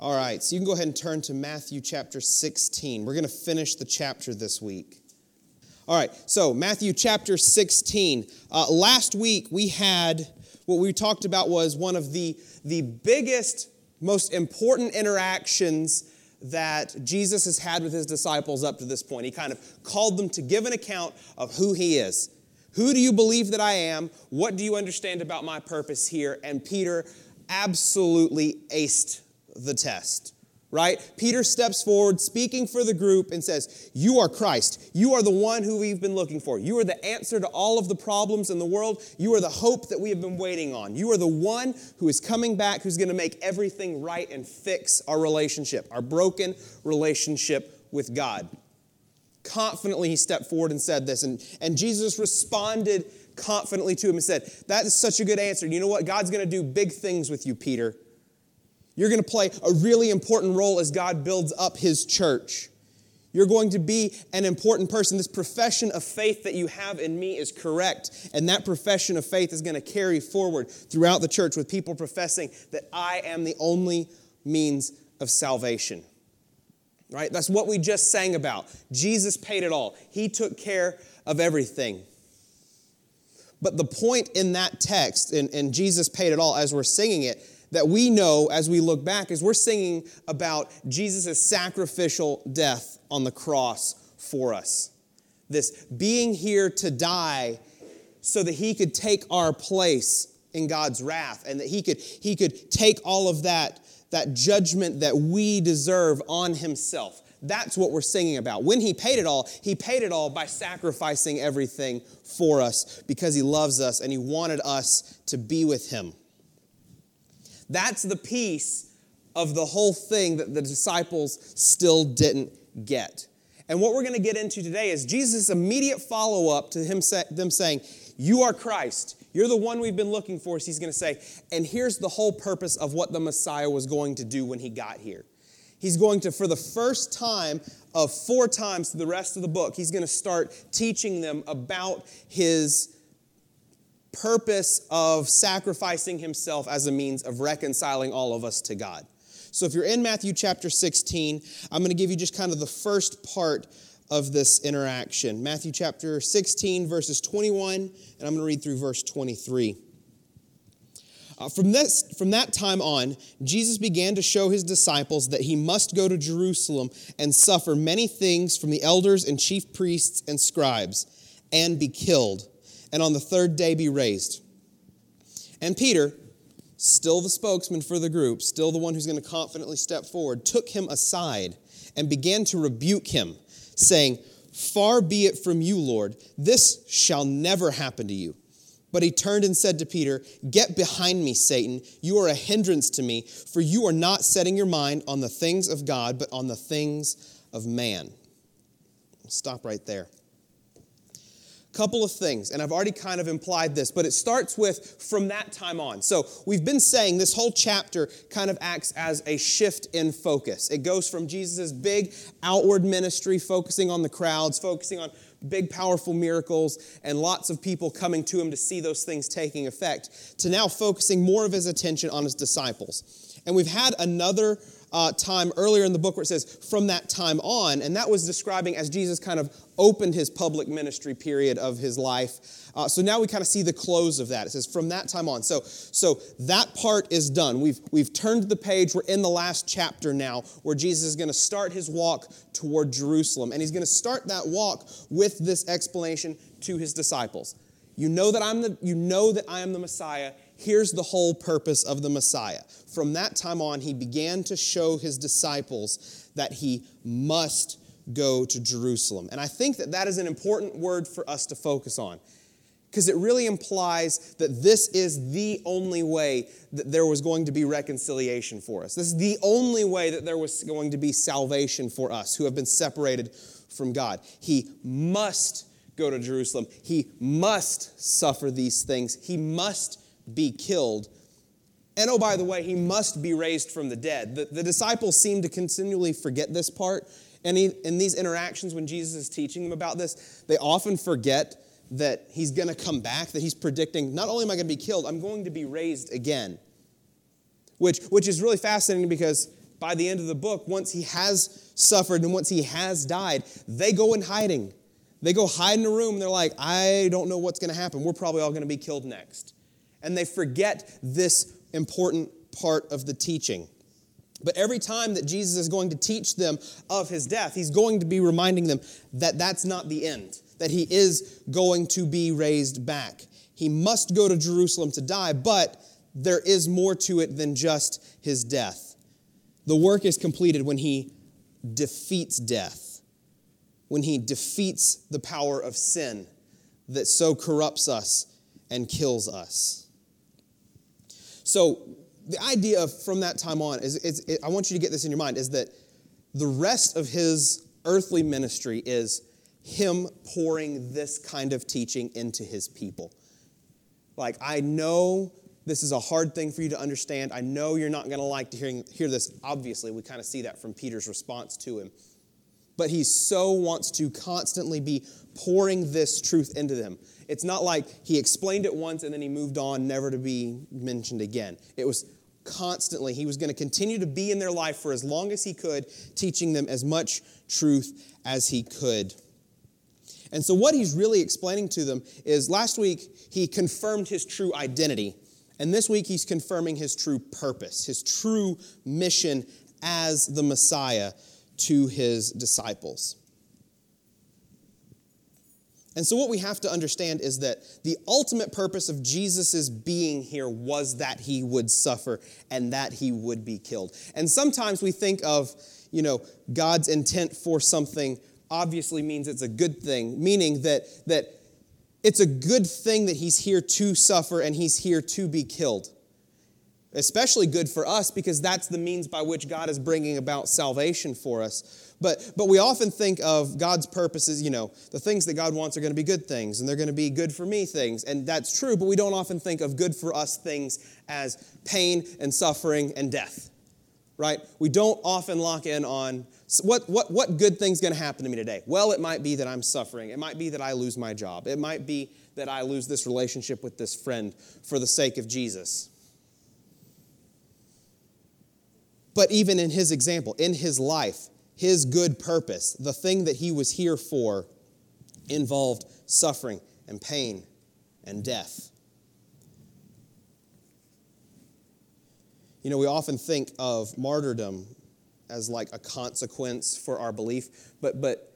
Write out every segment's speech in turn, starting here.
All right, so you can go ahead and turn to Matthew chapter 16. We're going to finish the chapter this week. All right, so Matthew chapter 16. Uh, last week we had what we talked about was one of the, the biggest, most important interactions that Jesus has had with his disciples up to this point. He kind of called them to give an account of who he is. Who do you believe that I am? What do you understand about my purpose here? And Peter absolutely aced the test, right? Peter steps forward, speaking for the group, and says, You are Christ. You are the one who we've been looking for. You are the answer to all of the problems in the world. You are the hope that we have been waiting on. You are the one who is coming back, who's going to make everything right and fix our relationship, our broken relationship with God. Confidently, he stepped forward and said this, and, and Jesus responded confidently to him and said, That is such a good answer. You know what? God's going to do big things with you, Peter. You're going to play a really important role as God builds up his church. You're going to be an important person. This profession of faith that you have in me is correct. And that profession of faith is going to carry forward throughout the church with people professing that I am the only means of salvation. Right? That's what we just sang about. Jesus paid it all, He took care of everything. But the point in that text, and, and Jesus paid it all as we're singing it, that we know as we look back is we're singing about Jesus' sacrificial death on the cross for us. This being here to die so that he could take our place in God's wrath and that he could, he could take all of that, that judgment that we deserve on himself. That's what we're singing about. When he paid it all, he paid it all by sacrificing everything for us because he loves us and he wanted us to be with him. That's the piece of the whole thing that the disciples still didn't get. And what we're going to get into today is Jesus' immediate follow up to him them saying, You are Christ. You're the one we've been looking for. So he's going to say, And here's the whole purpose of what the Messiah was going to do when he got here. He's going to, for the first time of four times to the rest of the book, he's going to start teaching them about his purpose of sacrificing himself as a means of reconciling all of us to God. So if you're in Matthew chapter 16, I'm going to give you just kind of the first part of this interaction. Matthew chapter 16, verses 21, and I'm going to read through verse 23. Uh, from, this, from that time on, Jesus began to show his disciples that he must go to Jerusalem and suffer many things from the elders and chief priests and scribes and be killed and on the third day be raised. And Peter, still the spokesman for the group, still the one who's going to confidently step forward, took him aside and began to rebuke him, saying, Far be it from you, Lord, this shall never happen to you. But he turned and said to Peter, Get behind me, Satan. You are a hindrance to me, for you are not setting your mind on the things of God, but on the things of man. stop right there couple of things, and I've already kind of implied this, but it starts with from that time on. So we've been saying this whole chapter kind of acts as a shift in focus. It goes from Jesus' big outward ministry, focusing on the crowds, focusing on big, powerful miracles, and lots of people coming to him to see those things taking effect, to now focusing more of his attention on his disciples. And we've had another uh, time earlier in the book where it says, from that time on, and that was describing as Jesus kind of opened his public ministry period of his life. Uh, so now we kind of see the close of that. It says, from that time on. So, so that part is done. We've, we've turned the page. We're in the last chapter now where Jesus is going to start his walk toward Jerusalem. And he's going to start that walk with this explanation to his disciples. You know that I'm the, you know that I am the Messiah Here's the whole purpose of the Messiah. From that time on, he began to show his disciples that he must go to Jerusalem. And I think that that is an important word for us to focus on because it really implies that this is the only way that there was going to be reconciliation for us. This is the only way that there was going to be salvation for us who have been separated from God. He must go to Jerusalem. He must suffer these things. He must be killed. And oh, by the way, he must be raised from the dead. The, the disciples seem to continually forget this part. And he, in these interactions, when Jesus is teaching them about this, they often forget that he's going to come back, that he's predicting, not only am I going to be killed, I'm going to be raised again. Which, which is really fascinating because by the end of the book, once he has suffered and once he has died, they go in hiding. They go hide in a room and they're like, I don't know what's going to happen. We're probably all going to be killed next. And they forget this important part of the teaching. But every time that Jesus is going to teach them of his death, he's going to be reminding them that that's not the end, that he is going to be raised back. He must go to Jerusalem to die, but there is more to it than just his death. The work is completed when he defeats death, when he defeats the power of sin that so corrupts us and kills us. So, the idea from that time on is, is I want you to get this in your mind is that the rest of his earthly ministry is him pouring this kind of teaching into his people. Like, I know this is a hard thing for you to understand. I know you're not going to like to hear, hear this. Obviously, we kind of see that from Peter's response to him. But he so wants to constantly be pouring this truth into them. It's not like he explained it once and then he moved on, never to be mentioned again. It was constantly, he was going to continue to be in their life for as long as he could, teaching them as much truth as he could. And so, what he's really explaining to them is last week he confirmed his true identity. And this week he's confirming his true purpose, his true mission as the Messiah to his disciples. And so, what we have to understand is that the ultimate purpose of Jesus' being here was that he would suffer and that he would be killed. And sometimes we think of, you know, God's intent for something obviously means it's a good thing, meaning that, that it's a good thing that he's here to suffer and he's here to be killed. Especially good for us because that's the means by which God is bringing about salvation for us. But, but we often think of God's purposes, you know, the things that God wants are going to be good things and they're going to be good for me things. And that's true, but we don't often think of good for us things as pain and suffering and death, right? We don't often lock in on what, what, what good thing's going to happen to me today? Well, it might be that I'm suffering. It might be that I lose my job. It might be that I lose this relationship with this friend for the sake of Jesus. But even in his example, in his life, his good purpose, the thing that he was here for, involved suffering and pain and death. You know, we often think of martyrdom as like a consequence for our belief, but but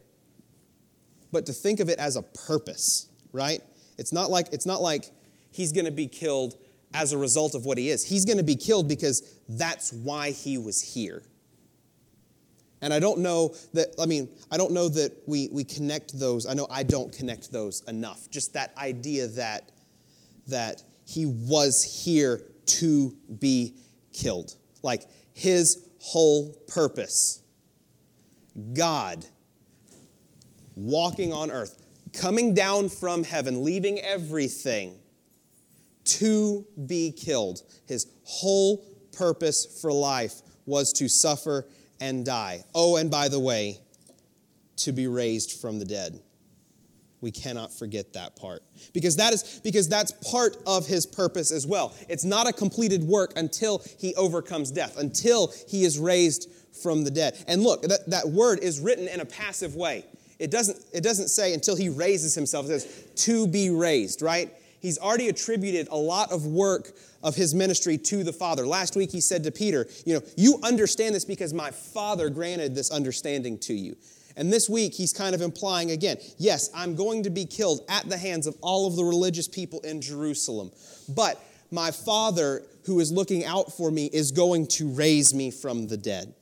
but to think of it as a purpose, right? It's not like it's not like he's going to be killed as a result of what he is. He's going to be killed because that's why he was here. And I don't know that, I mean, I don't know that we, we connect those. I know I don't connect those enough. Just that idea that, that he was here to be killed. Like his whole purpose. God walking on earth, coming down from heaven, leaving everything to be killed. His whole purpose for life was to suffer and die. Oh, and by the way, to be raised from the dead. We cannot forget that part. Because that is because that's part of his purpose as well. It's not a completed work until he overcomes death, until he is raised from the dead. And look, that, that word is written in a passive way. It doesn't, it doesn't say until he raises himself, it says to be raised, right? He's already attributed a lot of work of his ministry to the Father. Last week he said to Peter, You know, you understand this because my Father granted this understanding to you. And this week he's kind of implying again, yes, I'm going to be killed at the hands of all of the religious people in Jerusalem. But my Father, who is looking out for me, is going to raise me from the dead.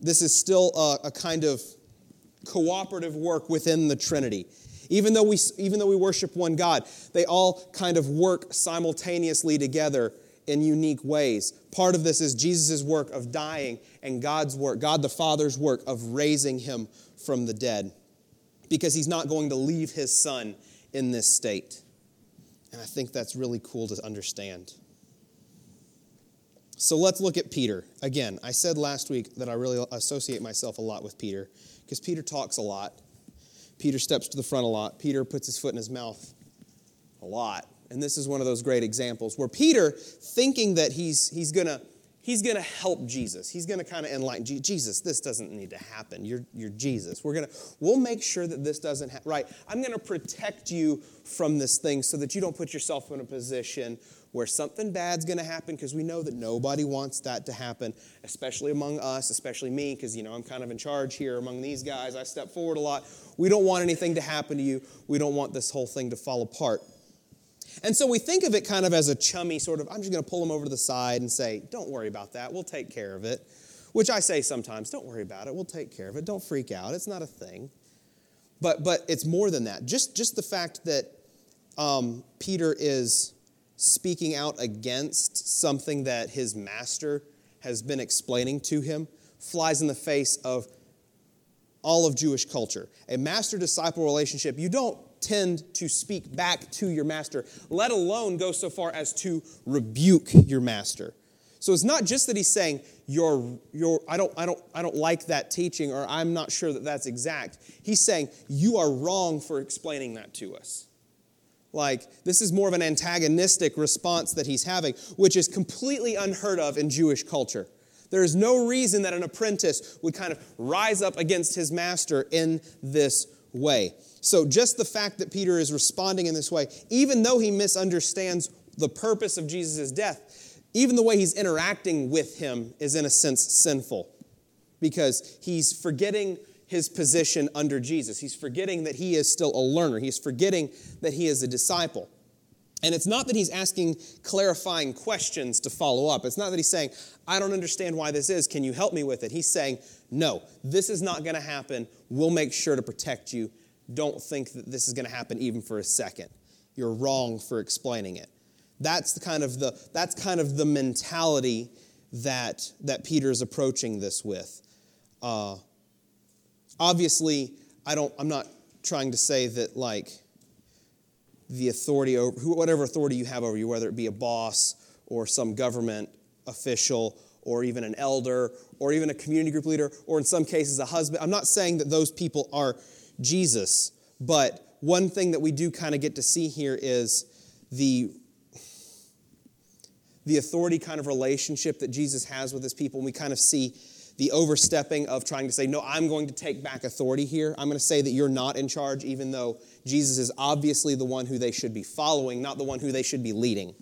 This is still a, a kind of cooperative work within the Trinity. Even though, we, even though we worship one God, they all kind of work simultaneously together in unique ways. Part of this is Jesus' work of dying and God's work, God the Father's work of raising him from the dead. Because he's not going to leave his son in this state. And I think that's really cool to understand. So let's look at Peter. Again, I said last week that I really associate myself a lot with Peter because Peter talks a lot. Peter steps to the front a lot. Peter puts his foot in his mouth a lot. And this is one of those great examples where Peter, thinking that he's, he's going to he's going to help Jesus. He's going to kind of enlighten Jesus. This doesn't need to happen. You're, you're Jesus. We're going to, we'll make sure that this doesn't happen. Right. I'm going to protect you from this thing so that you don't put yourself in a position where something bad's going to happen because we know that nobody wants that to happen, especially among us, especially me, because, you know, I'm kind of in charge here among these guys. I step forward a lot. We don't want anything to happen to you. We don't want this whole thing to fall apart. And so we think of it kind of as a chummy sort of, I'm just going to pull him over to the side and say, don't worry about that. We'll take care of it. Which I say sometimes, don't worry about it. We'll take care of it. Don't freak out. It's not a thing. But, but it's more than that. Just, just the fact that um, Peter is speaking out against something that his master has been explaining to him flies in the face of all of Jewish culture. A master disciple relationship, you don't tend to speak back to your master, let alone go so far as to rebuke your master. So it's not just that he's saying, you're, you're, I, don't, I, don't, I don't like that teaching or I'm not sure that that's exact. He's saying, you are wrong for explaining that to us. Like, this is more of an antagonistic response that he's having, which is completely unheard of in Jewish culture. There is no reason that an apprentice would kind of rise up against his master in this way. So, just the fact that Peter is responding in this way, even though he misunderstands the purpose of Jesus' death, even the way he's interacting with him is, in a sense, sinful because he's forgetting his position under Jesus. He's forgetting that he is still a learner, he's forgetting that he is a disciple. And it's not that he's asking clarifying questions to follow up. It's not that he's saying, I don't understand why this is. Can you help me with it? He's saying, No, this is not going to happen. We'll make sure to protect you don't think that this is going to happen even for a second. You're wrong for explaining it. That's the kind of the, that's kind of the mentality that, that Peter's approaching this with. Uh, obviously, I don't, I'm not trying to say that like the authority over whatever authority you have over you, whether it be a boss or some government official or even an elder or even a community group leader or in some cases a husband. I'm not saying that those people are Jesus. But one thing that we do kind of get to see here is the, the authority kind of relationship that Jesus has with his people. And we kind of see the overstepping of trying to say, No, I'm going to take back authority here. I'm going to say that you're not in charge, even though Jesus is obviously the one who they should be following, not the one who they should be leading.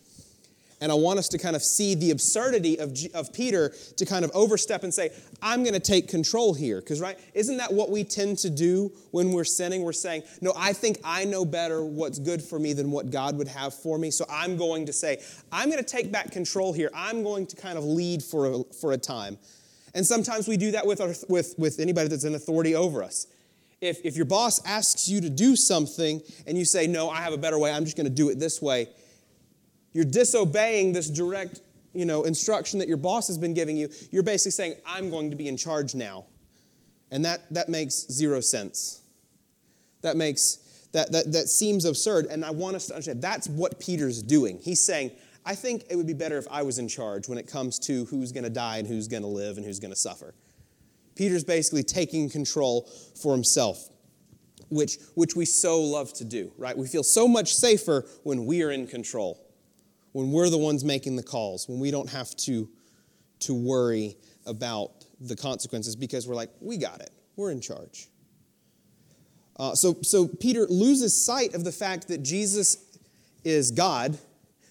And I want us to kind of see the absurdity of, of Peter to kind of overstep and say, I'm going to take control here. Because, right, isn't that what we tend to do when we're sinning? We're saying, No, I think I know better what's good for me than what God would have for me. So I'm going to say, I'm going to take back control here. I'm going to kind of lead for a, for a time. And sometimes we do that with, our, with, with anybody that's in authority over us. If, if your boss asks you to do something and you say, No, I have a better way, I'm just going to do it this way you're disobeying this direct you know, instruction that your boss has been giving you. You're basically saying, I'm going to be in charge now. And that, that makes zero sense. That makes that, that that seems absurd. And I want us to understand that's what Peter's doing. He's saying, I think it would be better if I was in charge when it comes to who's going to die and who's going to live and who's going to suffer. Peter's basically taking control for himself, which, which we so love to do, right? We feel so much safer when we are in control when we're the ones making the calls, when we don't have to, to worry about the consequences because we're like, we got it, we're in charge. Uh, so, so Peter loses sight of the fact that Jesus is God,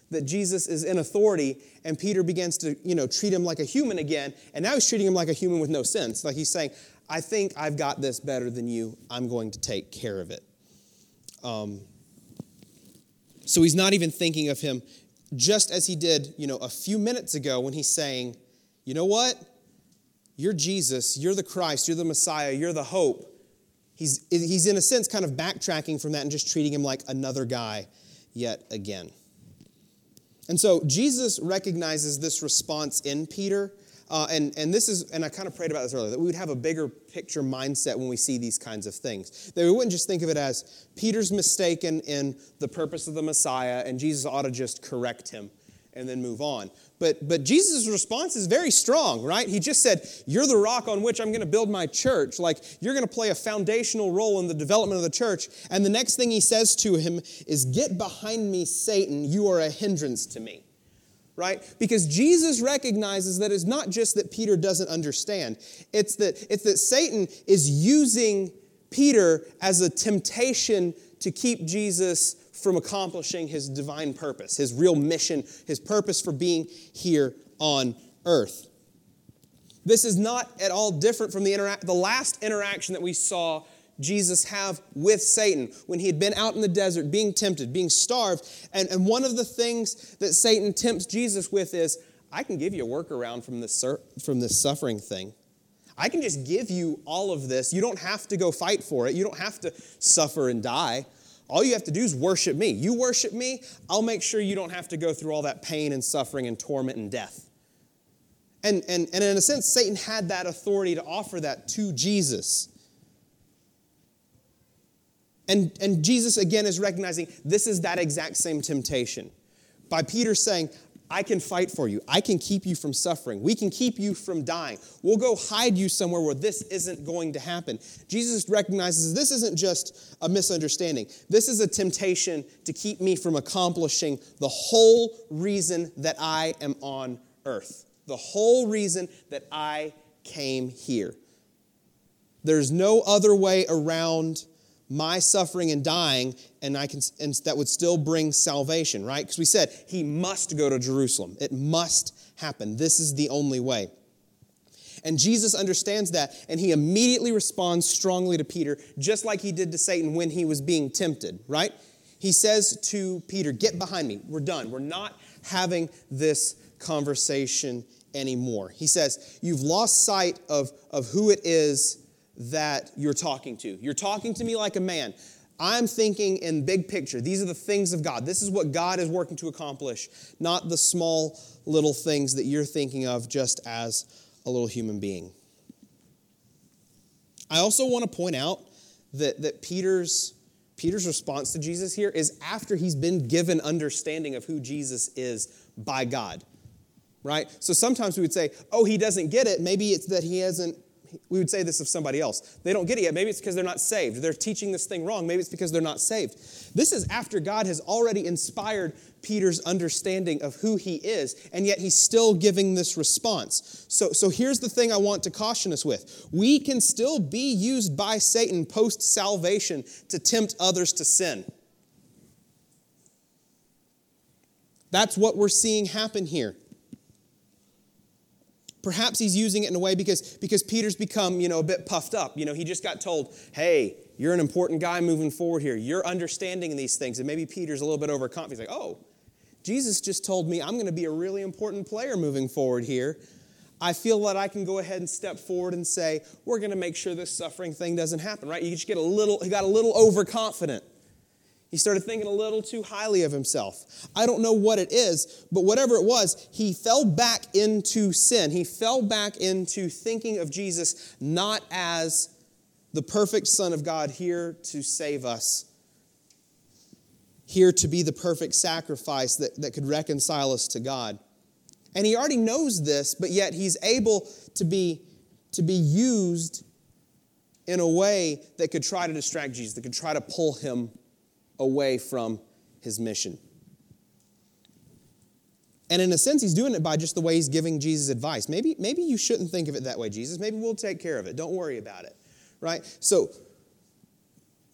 that Jesus is in authority, and Peter begins to you know, treat him like a human again, and now he's treating him like a human with no sense. Like he's saying, I think I've got this better than you, I'm going to take care of it. Um, so he's not even thinking of him just as he did, you know, a few minutes ago when he's saying, you know what? You're Jesus, you're the Christ, you're the Messiah, you're the hope. He's, he's in a sense kind of backtracking from that and just treating him like another guy yet again. And so Jesus recognizes this response in Peter uh, and, and this is, and I kind of prayed about this earlier, that we would have a bigger picture mindset when we see these kinds of things. That we wouldn't just think of it as Peter's mistaken in the purpose of the Messiah, and Jesus ought to just correct him and then move on. But, but Jesus' response is very strong, right? He just said, You're the rock on which I'm going to build my church. Like, you're going to play a foundational role in the development of the church. And the next thing he says to him is, Get behind me, Satan. You are a hindrance to me. Right? Because Jesus recognizes that it's not just that Peter doesn't understand, it's that, it's that Satan is using Peter as a temptation to keep Jesus from accomplishing his divine purpose, his real mission, his purpose for being here on earth. This is not at all different from the, intera- the last interaction that we saw Jesus have with Satan when he had been out in the desert being tempted, being starved. And, and one of the things that Satan tempts Jesus with is I can give you a workaround from this, from this suffering thing. I can just give you all of this. You don't have to go fight for it. You don't have to suffer and die. All you have to do is worship me. You worship me, I'll make sure you don't have to go through all that pain and suffering and torment and death. And, and, and in a sense, Satan had that authority to offer that to Jesus. And, and Jesus, again, is recognizing this is that exact same temptation. By Peter saying, I can fight for you. I can keep you from suffering. We can keep you from dying. We'll go hide you somewhere where this isn't going to happen. Jesus recognizes this isn't just a misunderstanding. This is a temptation to keep me from accomplishing the whole reason that I am on earth, the whole reason that I came here. There's no other way around my suffering and dying, and I can and that would still bring salvation, right? Because we said he must go to Jerusalem. It must happen. This is the only way. And Jesus understands that, and he immediately responds strongly to Peter, just like he did to Satan when he was being tempted, right? He says to Peter, Get behind me. We're done. We're not having this conversation anymore. He says, You've lost sight of, of who it is that you're talking to. You're talking to me like a man. I'm thinking in big picture. These are the things of God. This is what God is working to accomplish, not the small little things that you're thinking of just as a little human being. I also want to point out that, that Peter's, Peter's response to Jesus here is after he's been given understanding of who Jesus is by God. Right? So sometimes we would say, oh, he doesn't get it. Maybe it's that he hasn't we would say this of somebody else. They don't get it yet. Maybe it's because they're not saved. They're teaching this thing wrong. Maybe it's because they're not saved. This is after God has already inspired Peter's understanding of who he is, and yet he's still giving this response. So, so here's the thing I want to caution us with we can still be used by Satan post salvation to tempt others to sin. That's what we're seeing happen here. Perhaps he's using it in a way because, because Peter's become, you know, a bit puffed up. You know, he just got told, hey, you're an important guy moving forward here. You're understanding these things. And maybe Peter's a little bit overconfident. He's like, oh, Jesus just told me I'm going to be a really important player moving forward here. I feel that I can go ahead and step forward and say, we're going to make sure this suffering thing doesn't happen, right? You just get a little, he got a little overconfident. He started thinking a little too highly of himself. I don't know what it is, but whatever it was, he fell back into sin. He fell back into thinking of Jesus not as the perfect Son of God here to save us, here to be the perfect sacrifice that, that could reconcile us to God. And he already knows this, but yet he's able to be, to be used in a way that could try to distract Jesus, that could try to pull him away from his mission. And in a sense, he's doing it by just the way he's giving Jesus advice. Maybe, maybe you shouldn't think of it that way, Jesus. Maybe we'll take care of it. Don't worry about it. Right? So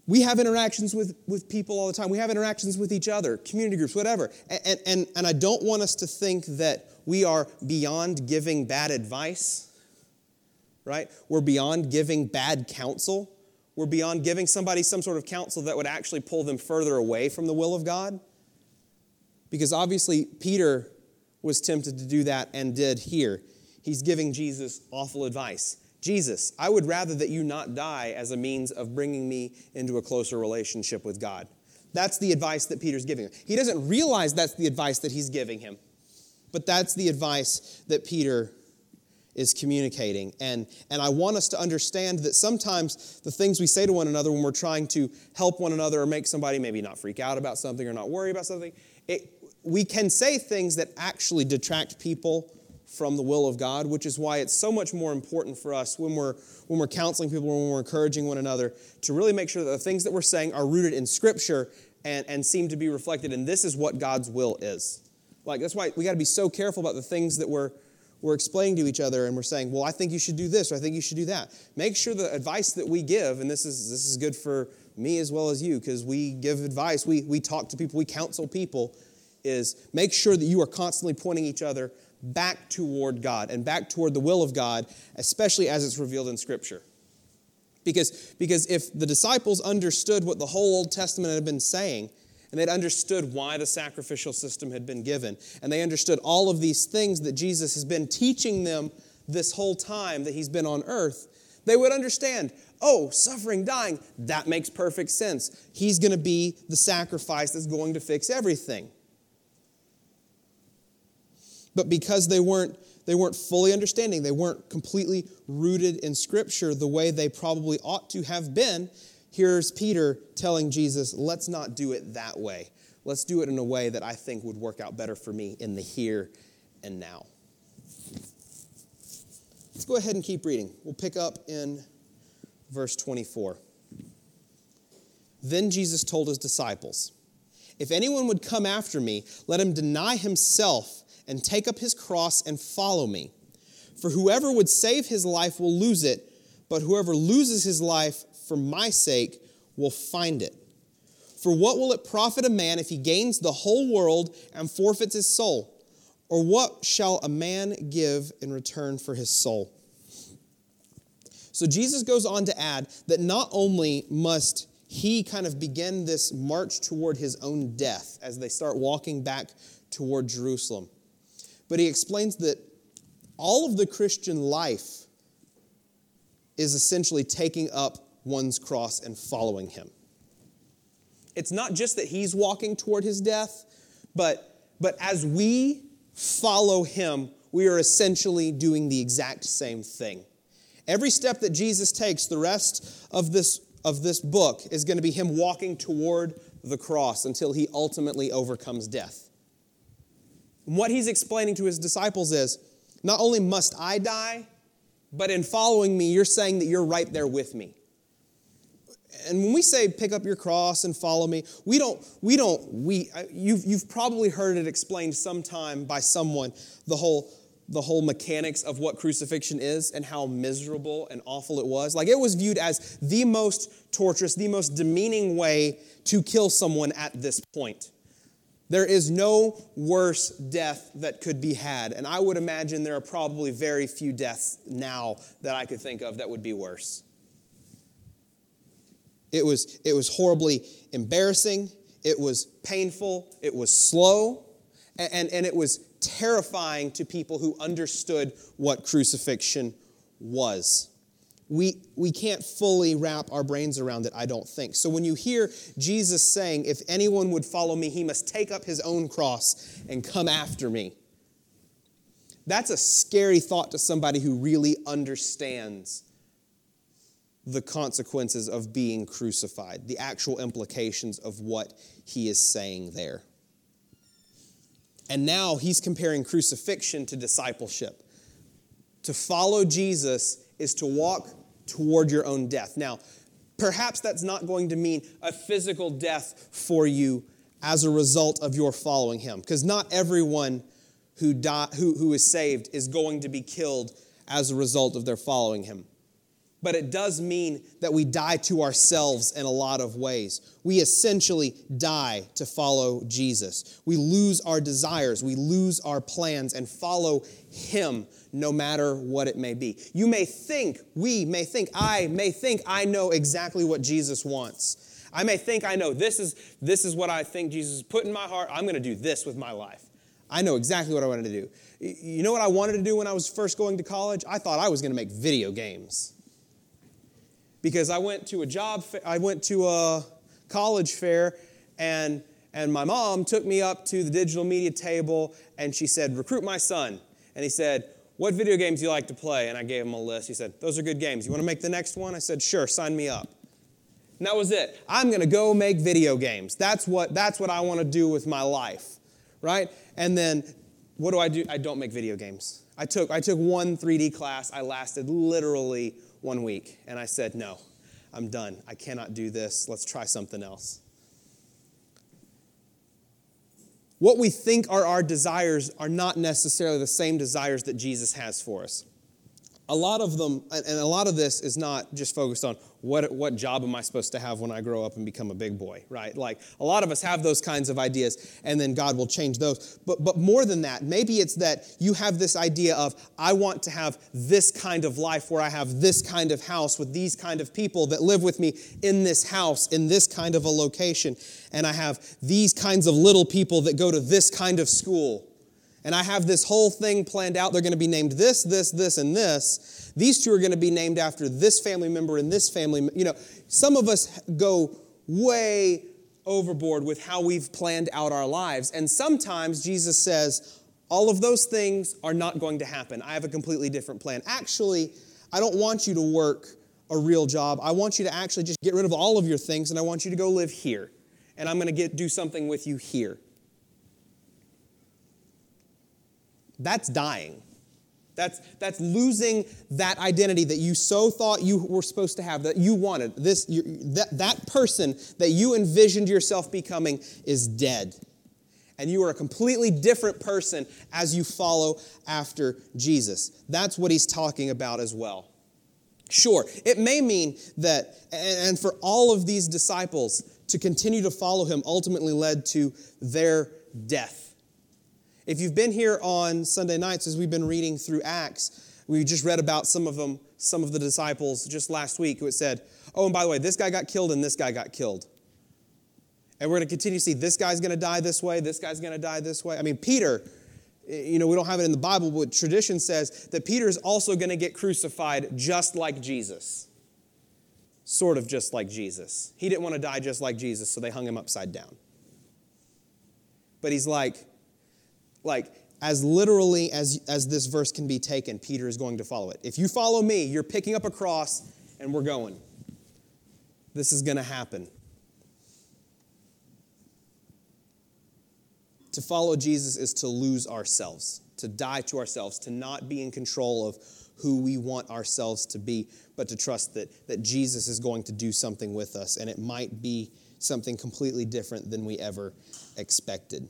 we have interactions with, with people all the time. We have interactions with each other, community groups, whatever. And, and, and I don't want us to think that we are beyond giving bad advice, right? We're beyond giving bad counsel. We're beyond giving somebody some sort of counsel that would actually pull them further away from the will of God. Because obviously, Peter was tempted to do that and did here. He's giving Jesus awful advice. Jesus, I would rather that you not die as a means of bringing me into a closer relationship with God. That's the advice that Peter's giving him. He doesn't realize that's the advice that he's giving him, but that's the advice that Peter is communicating. And, and I want us to understand that sometimes the things we say to one another when we're trying to help one another or make somebody maybe not freak out about something or not worry about something, it, we can say things that actually detract people from the will of God, which is why it's so much more important for us when we're when we're counseling people, when we're encouraging one another, to really make sure that the things that we're saying are rooted in Scripture and, and seem to be reflected. And this is what God's will is. Like that's why we got to be so careful about the things that we're we're explaining to each other and we're saying, well, I think you should do this or I think you should do that. Make sure the advice that we give, and this is this is good for me as well as you, because we give advice, we, we talk to people, we counsel people, is make sure that you are constantly pointing each other back toward God and back toward the will of God, especially as it's revealed in Scripture. Because, because if the disciples understood what the whole Old Testament had been saying, and they'd understood why the sacrificial system had been given, and they understood all of these things that Jesus has been teaching them this whole time that he's been on earth, they would understand oh, suffering, dying, that makes perfect sense. He's going to be the sacrifice that's going to fix everything. But because they weren't they weren't fully understanding, they weren't completely rooted in scripture the way they probably ought to have been, here's Peter telling Jesus, "Let's not do it that way. Let's do it in a way that I think would work out better for me in the here and now." Let's go ahead and keep reading. We'll pick up in verse 24. Then Jesus told his disciples, If anyone would come after me, let him deny himself and take up his cross and follow me. For whoever would save his life will lose it, but whoever loses his life for my sake will find it. For what will it profit a man if he gains the whole world and forfeits his soul? Or what shall a man give in return for his soul? So Jesus goes on to add that not only must he kind of begin this march toward his own death as they start walking back toward Jerusalem, but he explains that all of the Christian life is essentially taking up one's cross and following him. It's not just that he's walking toward his death, but, but as we follow him, we are essentially doing the exact same thing. Every step that Jesus takes, the rest of this, of this book is going to be him walking toward the cross until he ultimately overcomes death. And what he's explaining to his disciples is not only must I die, but in following me, you're saying that you're right there with me. And when we say pick up your cross and follow me, we don't, we don't, we, you've, you've probably heard it explained sometime by someone, the whole the whole mechanics of what crucifixion is and how miserable and awful it was. Like it was viewed as the most torturous, the most demeaning way to kill someone at this point. There is no worse death that could be had. And I would imagine there are probably very few deaths now that I could think of that would be worse. It was, it was horribly embarrassing. It was painful. It was slow. And, and, and it was terrifying to people who understood what crucifixion was. We, we can't fully wrap our brains around it, I don't think. So when you hear Jesus saying, If anyone would follow me, he must take up his own cross and come after me, that's a scary thought to somebody who really understands the consequences of being crucified, the actual implications of what he is saying there. And now he's comparing crucifixion to discipleship. To follow Jesus is to walk toward your own death. Now, perhaps that's not going to mean a physical death for you as a result of your following him, because not everyone who, die, who, who is saved is going to be killed as a result of their following him but it does mean that we die to ourselves in a lot of ways. We essentially die to follow Jesus. We lose our desires, we lose our plans, and follow Him no matter what it may be. You may think, we may think, I may think I know exactly what Jesus wants. I may think I know this is, this is what I think Jesus put in my heart. I'm going to do this with my life. I know exactly what I wanted to do. You know what I wanted to do when I was first going to college? I thought I was going to make video games because I went to a job, I went to a college fair, and, and my mom took me up to the digital media table and she said, Recruit my son. And he said, What video games do you like to play? And I gave him a list. He said, Those are good games. You want to make the next one? I said, Sure, sign me up. And that was it. I'm going to go make video games. That's what, that's what I want to do with my life right? And then what do I do? I don't make video games. I took, I took one 3D class. I lasted literally one week. And I said, no, I'm done. I cannot do this. Let's try something else. What we think are our desires are not necessarily the same desires that Jesus has for us a lot of them, and a lot of this is not just focused on what, what job am I supposed to have when I grow up and become a big boy, right? Like a lot of us have those kinds of ideas, and then God will change those. But, but more than that, maybe it's that you have this idea of, I want to have this kind of life where I have this kind of house with these kind of people that live with me in this house, in this kind of a location, and I have these kinds of little people that go to this kind of school and I have this whole thing planned out. They're going to be named this, this, this, and this. These two are going to be named after this family member and this family. You know, some of us go way overboard with how we've planned out our lives. And sometimes Jesus says, all of those things are not going to happen. I have a completely different plan. Actually, I don't want you to work a real job. I want you to actually just get rid of all of your things and I want you to go live here. And I'm going to get do something with you here. That's dying. That's, that's losing that identity that you so thought you were supposed to have, that you wanted. This, you, that, that person that you envisioned yourself becoming is dead. And you are a completely different person as you follow after Jesus. That's what he's talking about as well. Sure, it may mean that, and for all of these disciples to continue to follow him ultimately led to their death. If you've been here on Sunday nights as we've been reading through Acts, we just read about some of them, some of the disciples just last week who it said, oh, and by the way, this guy got killed and this guy got killed. And we're going to continue to see this guy's going to die this way, this guy's going to die this way. I mean, Peter, eh, you know, we don't have it in the Bible, but tradition says that Peter is also going to get crucified just like Jesus. Sort of just like Jesus. He didn't want to die just like Jesus, so they hung him upside down. But he's like, like as literally as, as this verse can be taken, Peter is going to follow it. If you follow me, you're picking up a cross and we're going. This is going to happen. To follow Jesus is to lose ourselves, to die to ourselves, to not be in control of who we want ourselves to be, but to trust that, that Jesus is going to do something with us, and it might be something completely different than we ever expected.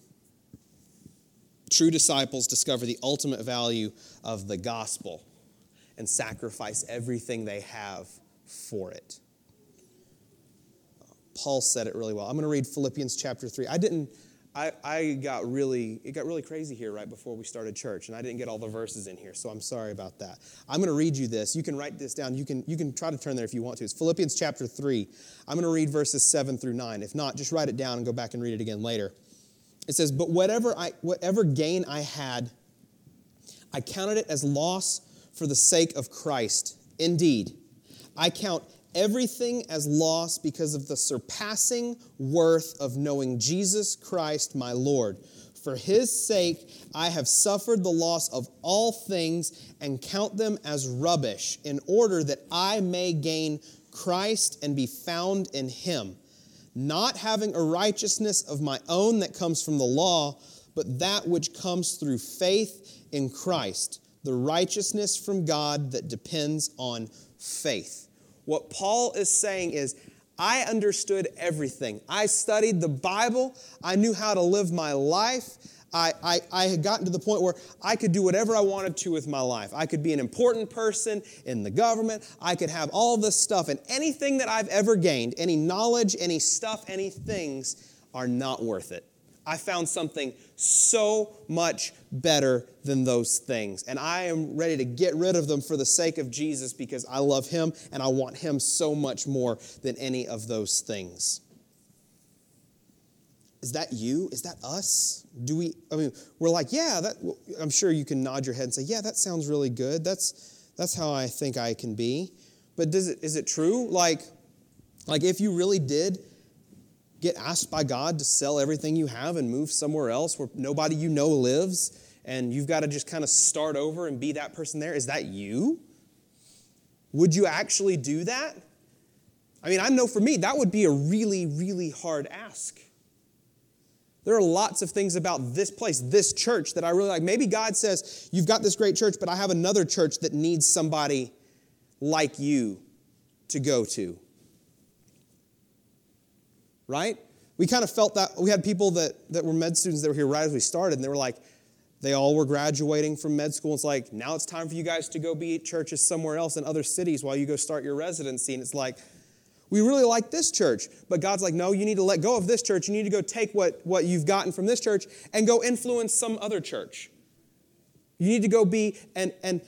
True disciples discover the ultimate value of the gospel and sacrifice everything they have for it. Paul said it really well. I'm going to read Philippians chapter 3. I didn't, I, I got really, it got really crazy here right before we started church, and I didn't get all the verses in here, so I'm sorry about that. I'm going to read you this. You can write this down. You can, you can try to turn there if you want to. It's Philippians chapter 3. I'm going to read verses 7 through 9. If not, just write it down and go back and read it again later. It says, But whatever, I, whatever gain I had, I counted it as loss for the sake of Christ. Indeed, I count everything as loss because of the surpassing worth of knowing Jesus Christ, my Lord. For his sake, I have suffered the loss of all things and count them as rubbish, in order that I may gain Christ and be found in him not having a righteousness of my own that comes from the law, but that which comes through faith in Christ, the righteousness from God that depends on faith. What Paul is saying is, I understood everything. I studied the Bible. I knew how to live my life. I, I, I, had gotten to the point where I could do whatever I wanted to with my life. I could be an important person in the government. I could have all this stuff. And anything that I've ever gained, any knowledge, any stuff, any things, are not worth it. I found something so much better than those things. And I am ready to get rid of them for the sake of Jesus because I love Him and I want Him so much more than any of those things. Is that you? Is that us? Do we, I mean, we're like, yeah, that, I'm sure you can nod your head and say, yeah, that sounds really good. That's, that's how I think I can be. But does it, is it true? Like, like if you really did get asked by God to sell everything you have and move somewhere else where nobody you know lives, and you've got to just kind of start over and be that person there, is that you? Would you actually do that? I mean, I know for me, that would be a really, really hard ask There are lots of things about this place, this church, that I really like. Maybe God says, You've got this great church, but I have another church that needs somebody like you to go to. Right? We kind of felt that. We had people that, that were med students that were here right as we started, and they were like, they all were graduating from med school. It's like, now it's time for you guys to go be churches somewhere else in other cities while you go start your residency. And it's like, we really like this church. But God's like, no, you need to let go of this church. You need to go take what, what you've gotten from this church and go influence some other church. You need to go be an, an,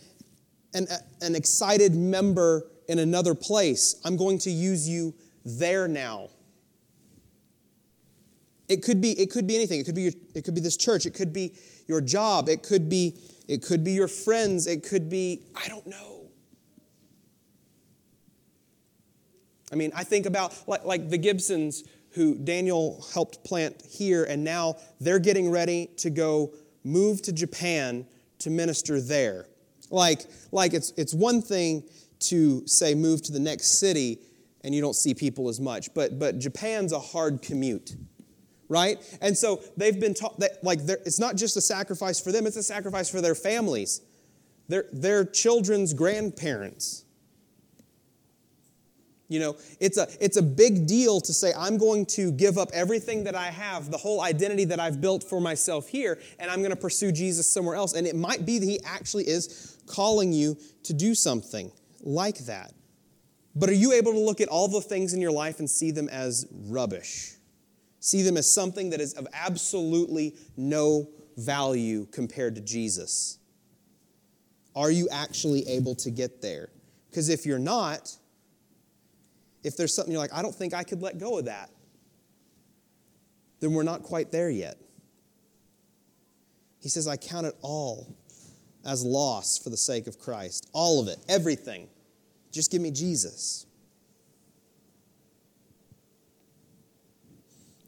an, an excited member in another place. I'm going to use you there now. It could be, it could be anything. It could be, your, it could be this church. It could be your job. It could be, it could be your friends. It could be, I don't know. I mean, I think about like, like the Gibsons who Daniel helped plant here, and now they're getting ready to go move to Japan to minister there. Like, like it's, it's one thing to say move to the next city and you don't see people as much, but, but Japan's a hard commute right? And so they've been taught that, like, it's not just a sacrifice for them, it's a sacrifice for their families, their, their children's grandparents. You know, it's a, it's a big deal to say, I'm going to give up everything that I have, the whole identity that I've built for myself here, and I'm going to pursue Jesus somewhere else. And it might be that He actually is calling you to do something like that. But are you able to look at all the things in your life and see them as rubbish? See them as something that is of absolutely no value compared to Jesus? Are you actually able to get there? Because if you're not, if there's something you're like, I don't think I could let go of that, then we're not quite there yet. He says, I count it all as loss for the sake of Christ. All of it, everything. Just give me Jesus.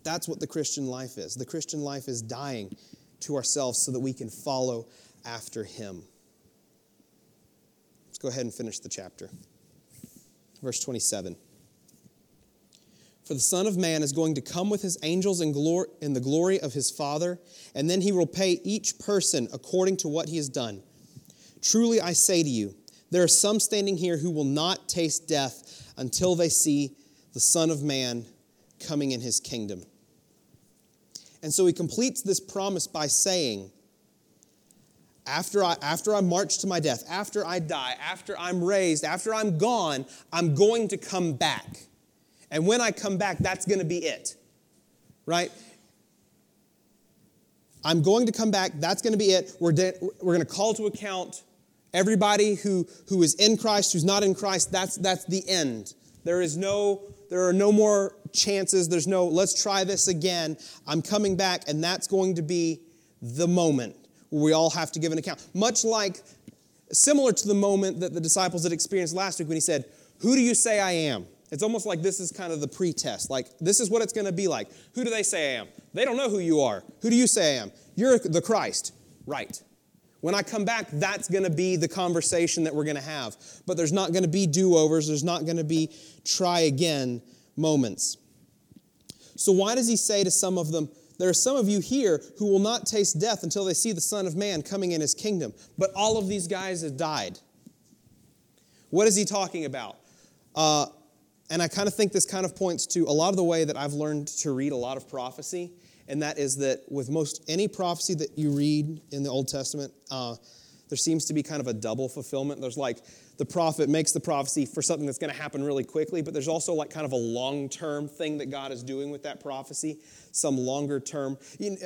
That's what the Christian life is. The Christian life is dying to ourselves so that we can follow after Him. Let's go ahead and finish the chapter. Verse 27. For the Son of Man is going to come with his angels in, glory, in the glory of his Father, and then he will pay each person according to what he has done. Truly I say to you, there are some standing here who will not taste death until they see the Son of Man coming in his kingdom. And so he completes this promise by saying, after I, after I march to my death, after I die, after I'm raised, after I'm gone, I'm going to come back. And when I come back, that's going to be it. Right? I'm going to come back. That's going to be it. We're, de- we're going to call to account everybody who, who is in Christ, who's not in Christ. That's, that's the end. There is no, there are no more chances. There's no, let's try this again. I'm coming back, and that's going to be the moment where we all have to give an account. Much like, similar to the moment that the disciples had experienced last week when he said, Who do you say I am? It's almost like this is kind of the pre-test. Like, this is what it's going to be like. Who do they say I am? They don't know who you are. Who do you say I am? You're the Christ. Right. When I come back, that's going to be the conversation that we're going to have. But there's not going to be do overs, there's not going to be try again moments. So, why does he say to some of them, There are some of you here who will not taste death until they see the Son of Man coming in his kingdom? But all of these guys have died. What is he talking about? Uh, and I kind of think this kind of points to a lot of the way that I've learned to read a lot of prophecy and that is that with most any prophecy that you read in the Old Testament, uh, there seems to be kind of a double fulfillment. There's like the prophet makes the prophecy for something that's going to happen really quickly, but there's also like kind of a long term thing that God is doing with that prophecy, some longer term.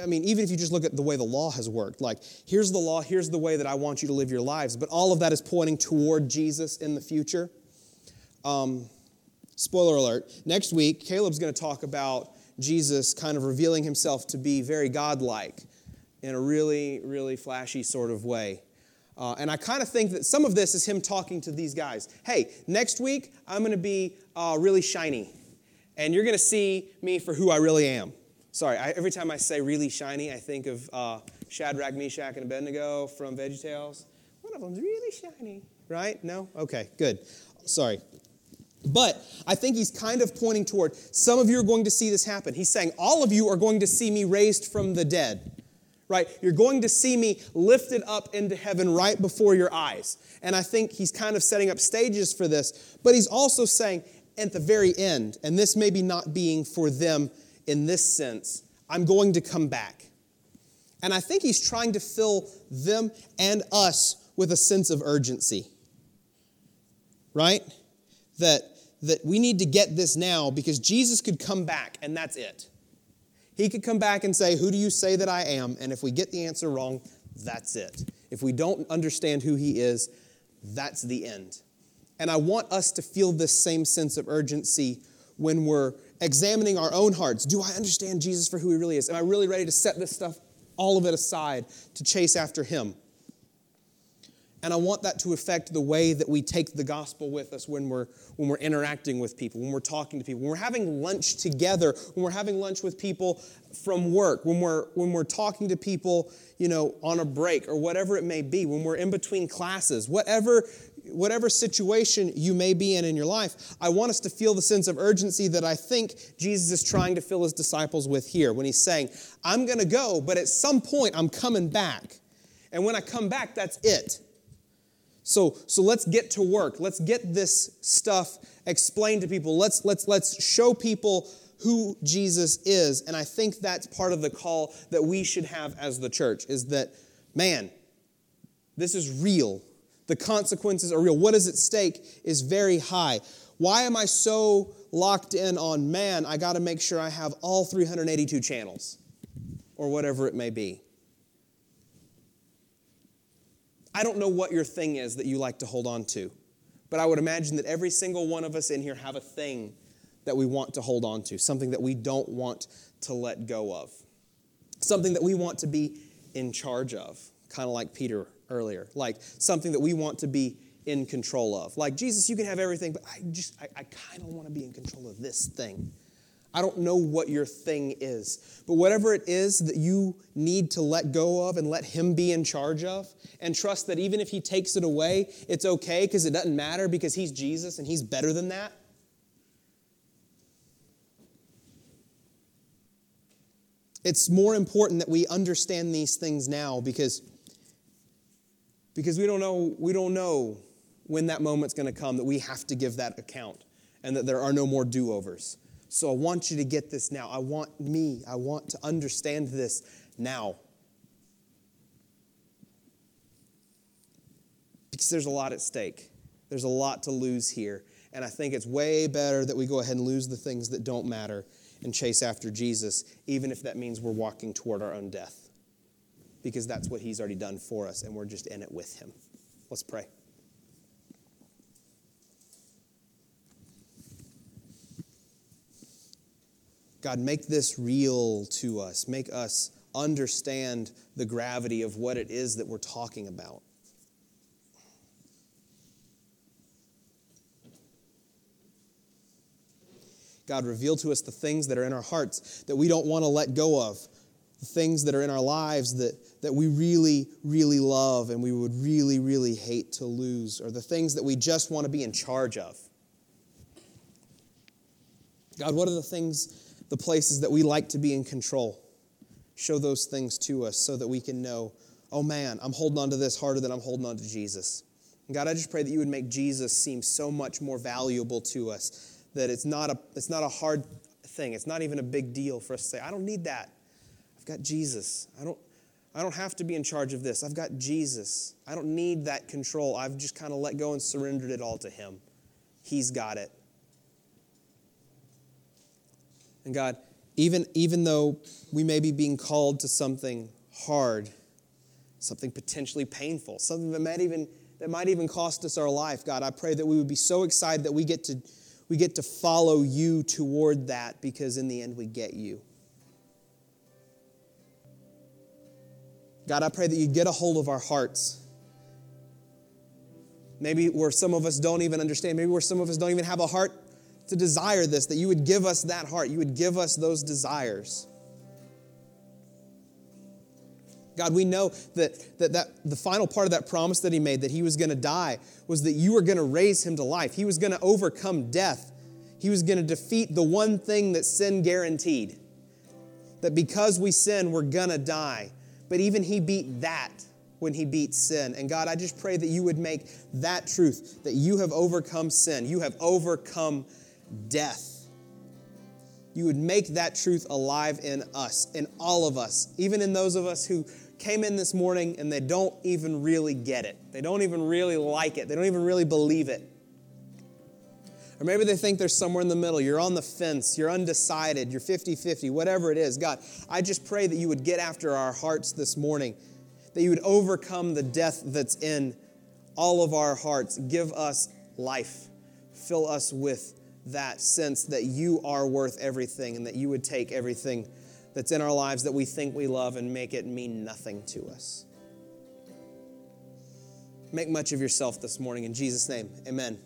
I mean, even if you just look at the way the law has worked, like here's the law, here's the way that I want you to live your lives, but all of that is pointing toward Jesus in the future. Um, spoiler alert next week, Caleb's going to talk about Jesus kind of revealing himself to be very godlike in a really, really flashy sort of way. Uh, and I kind of think that some of this is him talking to these guys. Hey, next week I'm going to be uh, really shiny, and you're going to see me for who I really am. Sorry, I, every time I say really shiny, I think of uh, Shadrach, Meshach, and Abednego from VeggieTales. One of them's really shiny, right? No? Okay, good. Sorry. But I think he's kind of pointing toward some of you are going to see this happen. He's saying, All of you are going to see me raised from the dead, right? You're going to see me lifted up into heaven right before your eyes. And I think he's kind of setting up stages for this, but he's also saying, at the very end, and this maybe not being for them in this sense, I'm going to come back. And I think he's trying to fill them and us with a sense of urgency, right? That that we need to get this now because Jesus could come back and that's it. He could come back and say, Who do you say that I am? And if we get the answer wrong, that's it. If we don't understand who He is, that's the end. And I want us to feel this same sense of urgency when we're examining our own hearts. Do I understand Jesus for who He really is? Am I really ready to set this stuff, all of it aside, to chase after Him? And I want that to affect the way that we take the gospel with us when we're, when we're interacting with people, when we're talking to people, when we're having lunch together, when we're having lunch with people from work, when we're, when we're talking to people, you know, on a break or whatever it may be, when we're in between classes, whatever, whatever situation you may be in in your life, I want us to feel the sense of urgency that I think Jesus is trying to fill his disciples with here when he's saying, I'm going to go, but at some point I'm coming back. And when I come back, that's it. So, so let's get to work. Let's get this stuff explained to people. Let's, let's, let's show people who Jesus is. And I think that's part of the call that we should have as the church is that, man, this is real. The consequences are real. What is at stake is very high. Why am I so locked in on, man, I got to make sure I have all 382 channels or whatever it may be? I don't know what your thing is that you like to hold on to, but I would imagine that every single one of us in here have a thing that we want to hold on to, something that we don't want to let go of, something that we want to be in charge of, kind of like Peter earlier, like something that we want to be in control of. Like, Jesus, you can have everything, but I just, I, I kind of want to be in control of this thing. I don't know what your thing is, but whatever it is that you need to let go of and let Him be in charge of, and trust that even if He takes it away, it's okay because it doesn't matter because He's Jesus and He's better than that. It's more important that we understand these things now because, because we, don't know, we don't know when that moment's going to come that we have to give that account and that there are no more do overs. So I want you to get this now. I want me, I want to understand this now. Because there's a lot at stake, there's a lot to lose here. And I think it's way better that we go ahead and lose the things that don't matter and chase after Jesus, even if that means we're walking toward our own death. Because that's what He's already done for us, and we're just in it with Him. Let's pray. God, make this real to us. Make us understand the gravity of what it is that we're talking about. God, reveal to us the things that are in our hearts that we don't want to let go of, the things that are in our lives that, that we really, really love and we would really, really hate to lose, or the things that we just want to be in charge of. God, what are the things the places that we like to be in control. Show those things to us so that we can know, oh man, I'm holding on to this harder than I'm holding on to Jesus. And God, I just pray that you would make Jesus seem so much more valuable to us that it's not a, it's not a hard thing. It's not even a big deal for us to say, I don't need that. I've got Jesus. I don't, I don't have to be in charge of this. I've got Jesus. I don't need that control. I've just kind of let go and surrendered it all to Him. He's got it. And God, even, even though we may be being called to something hard, something potentially painful, something that might even, that might even cost us our life, God, I pray that we would be so excited that we get to, we get to follow you toward that because in the end we get you. God, I pray that you get a hold of our hearts. Maybe where some of us don't even understand, maybe where some of us don't even have a heart to desire this, that you would give us that heart, you would give us those desires. God, we know that, that, that the final part of that promise that he made, that he was going to die, was that you were going to raise him to life. He was going to overcome death. He was going to defeat the one thing that sin guaranteed. That because we sin, we're going to die. But even he beat that when he beat sin. And God, I just pray that you would make that truth, that you have overcome sin, you have overcome death you would make that truth alive in us, in all of us, even in those of us who came in this morning and they don't even really get it. They don't even really like it. They don't even really believe it. Or maybe they think they're somewhere in the middle. You're on the fence. You're undecided. You're 50 50, whatever it is. God, I just pray that you would get after our hearts this morning, that you would overcome the death that's in all of our hearts. Give us life. Fill us with that sense that you are worth everything and that you would take everything that's in our lives that we think we love and make it mean nothing to us. Make much of yourself this morning in Jesus' name. Amen.